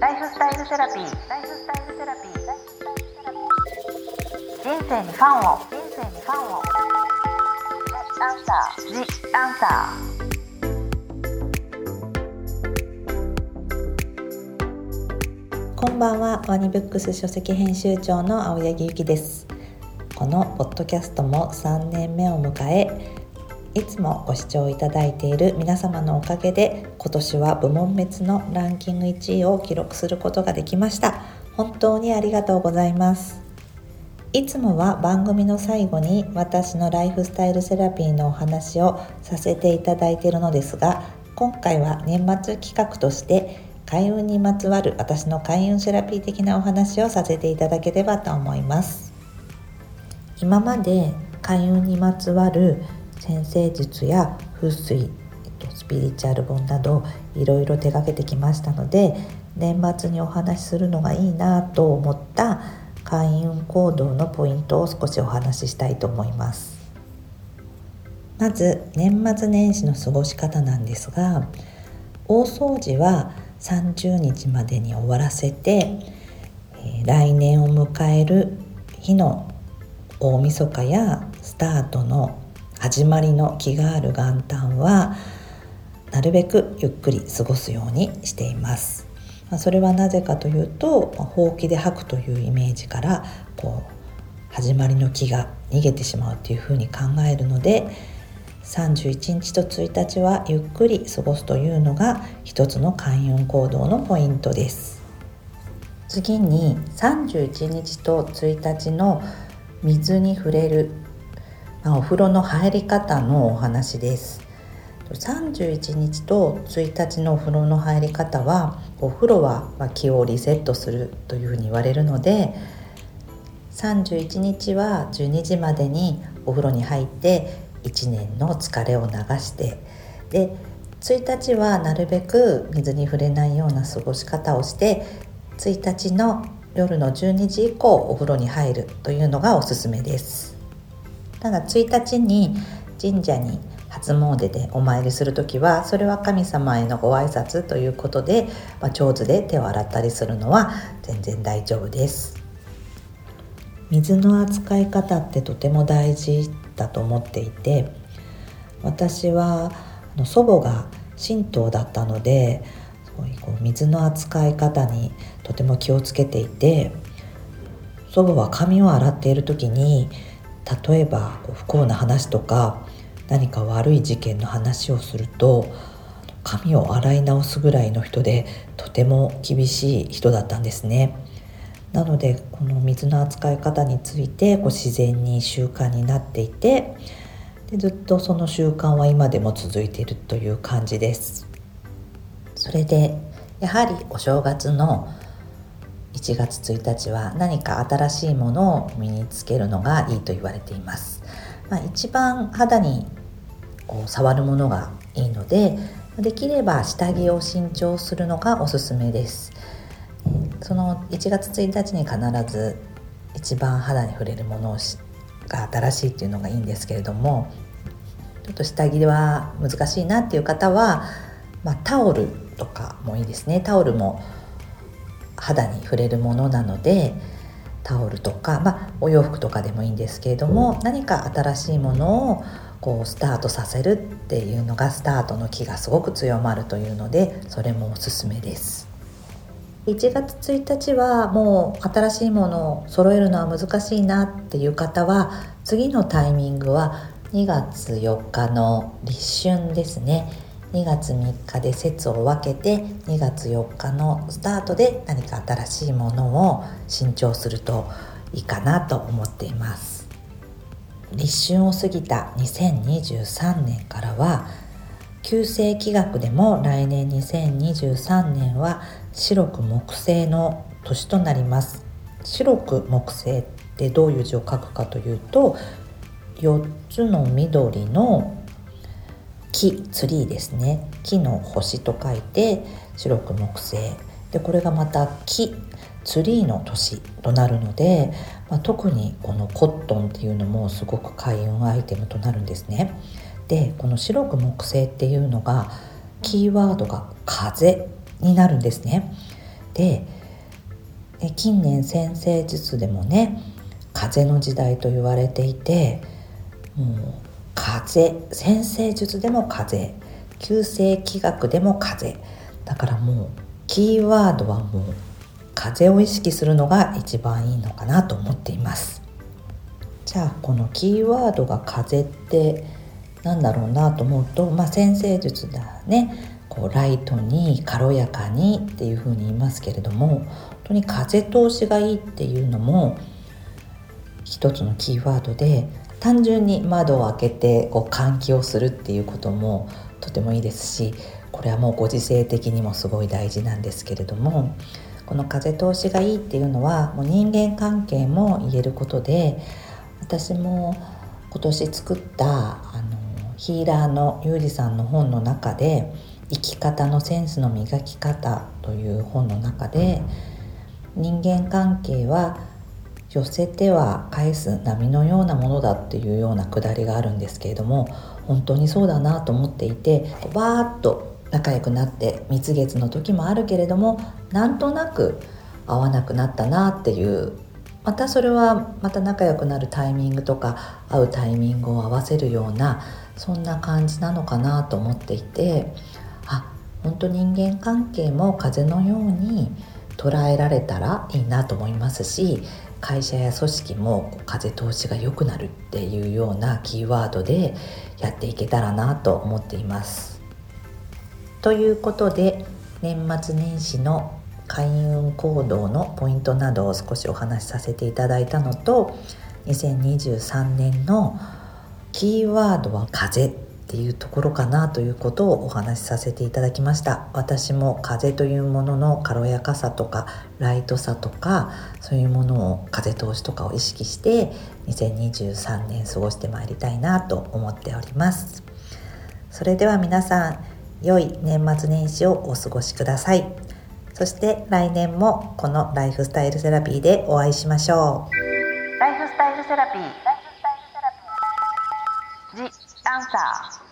ライフスタイルセラピー。ライフスタイルセラピー人生にファンを。人生にファンを。アンサー The Answer こんばんは。ワニブックス書籍編集長の青柳ゆきです。このポッドキャストも3年目を迎えいつもご視聴いただいている皆様のおかげで今年は部門別のランキング1位を記録することができました。本当にありがとうございます。いつもは番組の最後に私のライフスタイルセラピーのお話をさせていただいているのですが今回は年末企画として開運にまつわる私の開運セラピー的なお話をさせていただければと思います。今まで開運にまつわる先生術や風水、スピリチュアル本などいろいろ手がけてきましたので年末にお話しするのがいいなと思った開運行動のポイントを少しお話ししたいと思います。まず年末年始の過ごし方なんですが大掃除は30日までに終わらせて、来年を迎える日の大晦日やスタートの始まりの気がある元旦はなるべくゆっくり過ごすようにしています。それはなぜかというとほうきで吐くというイメージからこう始まりの気が逃げてしまうというふうに考えるので31日と1日はゆっくり過ごすというのが一つの開運行動のポイントです次に31日と1日の水に触れるお風呂の入り方のお話です31日と1日のお風呂の入り方はお風呂は気をリセットするというふうに言われるので31日は12時までにお風呂に入って1年の疲れを流してで1日はなるべく水に触れないような過ごし方をして1日の夜の12時以降お風呂に入るというのがおすすめです。ただ1日に神社に初詣でお参りする時はそれは神様へのご挨拶ということで、まあ、上手で手を洗ったりするのは全然大丈夫です。水の扱い方ってとても大事だと思っていて私は祖母が神道だったのでこう水の扱い方にとても気をつけていて祖母は髪を洗っている時に例えば不幸な話とか何か悪い事件の話をすると髪を洗い直すぐらいの人でとても厳しい人だったんですね。なのでこの水の扱い方についてこう自然に習慣になっていてでずっとその習慣は今でも続いているという感じです。それでやはりお正月の1月1日は何か新しいものを身につけるのがいいと言われています、まあ、一番肌にこう触るものがいいのでできれば下着を新調するのがおすすめです。その1月1日に必ず一番肌に触れるものが新しいっていうのがいいんですけれどもちょっと下着は難しいなっていう方は、まあ、タオルとかもいいですね。タオルも肌に触れるものなのでタオルとか、まあ、お洋服とかでもいいんですけれども何か新しいものをこうスタートさせるっていうのがスタートの気がすごく強まるというのでそれもおすすめです。1月1日はもう新しいものを揃えるのは難しいなっていう方は次のタイミングは2月4日の立春ですね。2月3日で節を分けて2月4日のスタートで何か新しいものを新調するといいかなと思っています。立春を過ぎた2023年からは旧世紀学でも来年2023年は白く木星の年となります。白く木星ってどういう字を書くかというと4つの緑の木ツリーですね。木の星と書いて白く木星。でこれがまた木ツリーの年となるので、まあ、特にこのコットンっていうのもすごく開運アイテムとなるんですね。でこの白く木星っていうのがキーワードが風になるんですね。で近年先生術でもね風の時代と言われていてもう風先生術でも風旧世気学でも風。だからもうキーワードはもう風を意識するのが一番いいのかなと思っています。じゃあこのキーワードが風ってなんだろうなと思うと、まあ、先生術だね。こうライトに軽やかにっていうふうに言いますけれども本当に風通しがいいっていうのも一つのキーワードで単純に窓を開けてこう換気をするっていうこともとてもいいですしこれはもうご時世的にもすごい大事なんですけれどもこの風通しがいいっていうのはもう人間関係も言えることで私も今年作ったあのヒーラーのユージさんの本の中で「生き方のセンスの磨き方」という本の中で人間関係は寄せては返す波のようなものだっていうようなくだりがあるんですけれども本当にそうだなと思っていてバーッと仲良くなって蜜月の時もあるけれどもなんとなく合わなくなったなっていうまたそれはまた仲良くなるタイミングとか会うタイミングを合わせるようなそんな感じなのかなと思っていてあ本当人間関係も風のように捉えられたらいいなと思いますし会社や組織も風通しが良くなるっていうようなキーワードでやっていけたらなと思っています。ということで年末年始の開運行動のポイントなどを少しお話しさせていただいたのと2023年のキーワードは風っていうところかなということをお話しさせていただきました。私も風というものの軽やかさとかライトさとかそういうものを風通しとかを意識して2023年過ごしてまいりたいなと思っております。それでは皆さん良い年末年始をお過ごしください。そして来年もこのライフスタイルセラピーでお会いしましょう。ライフスタイルセラピー。ah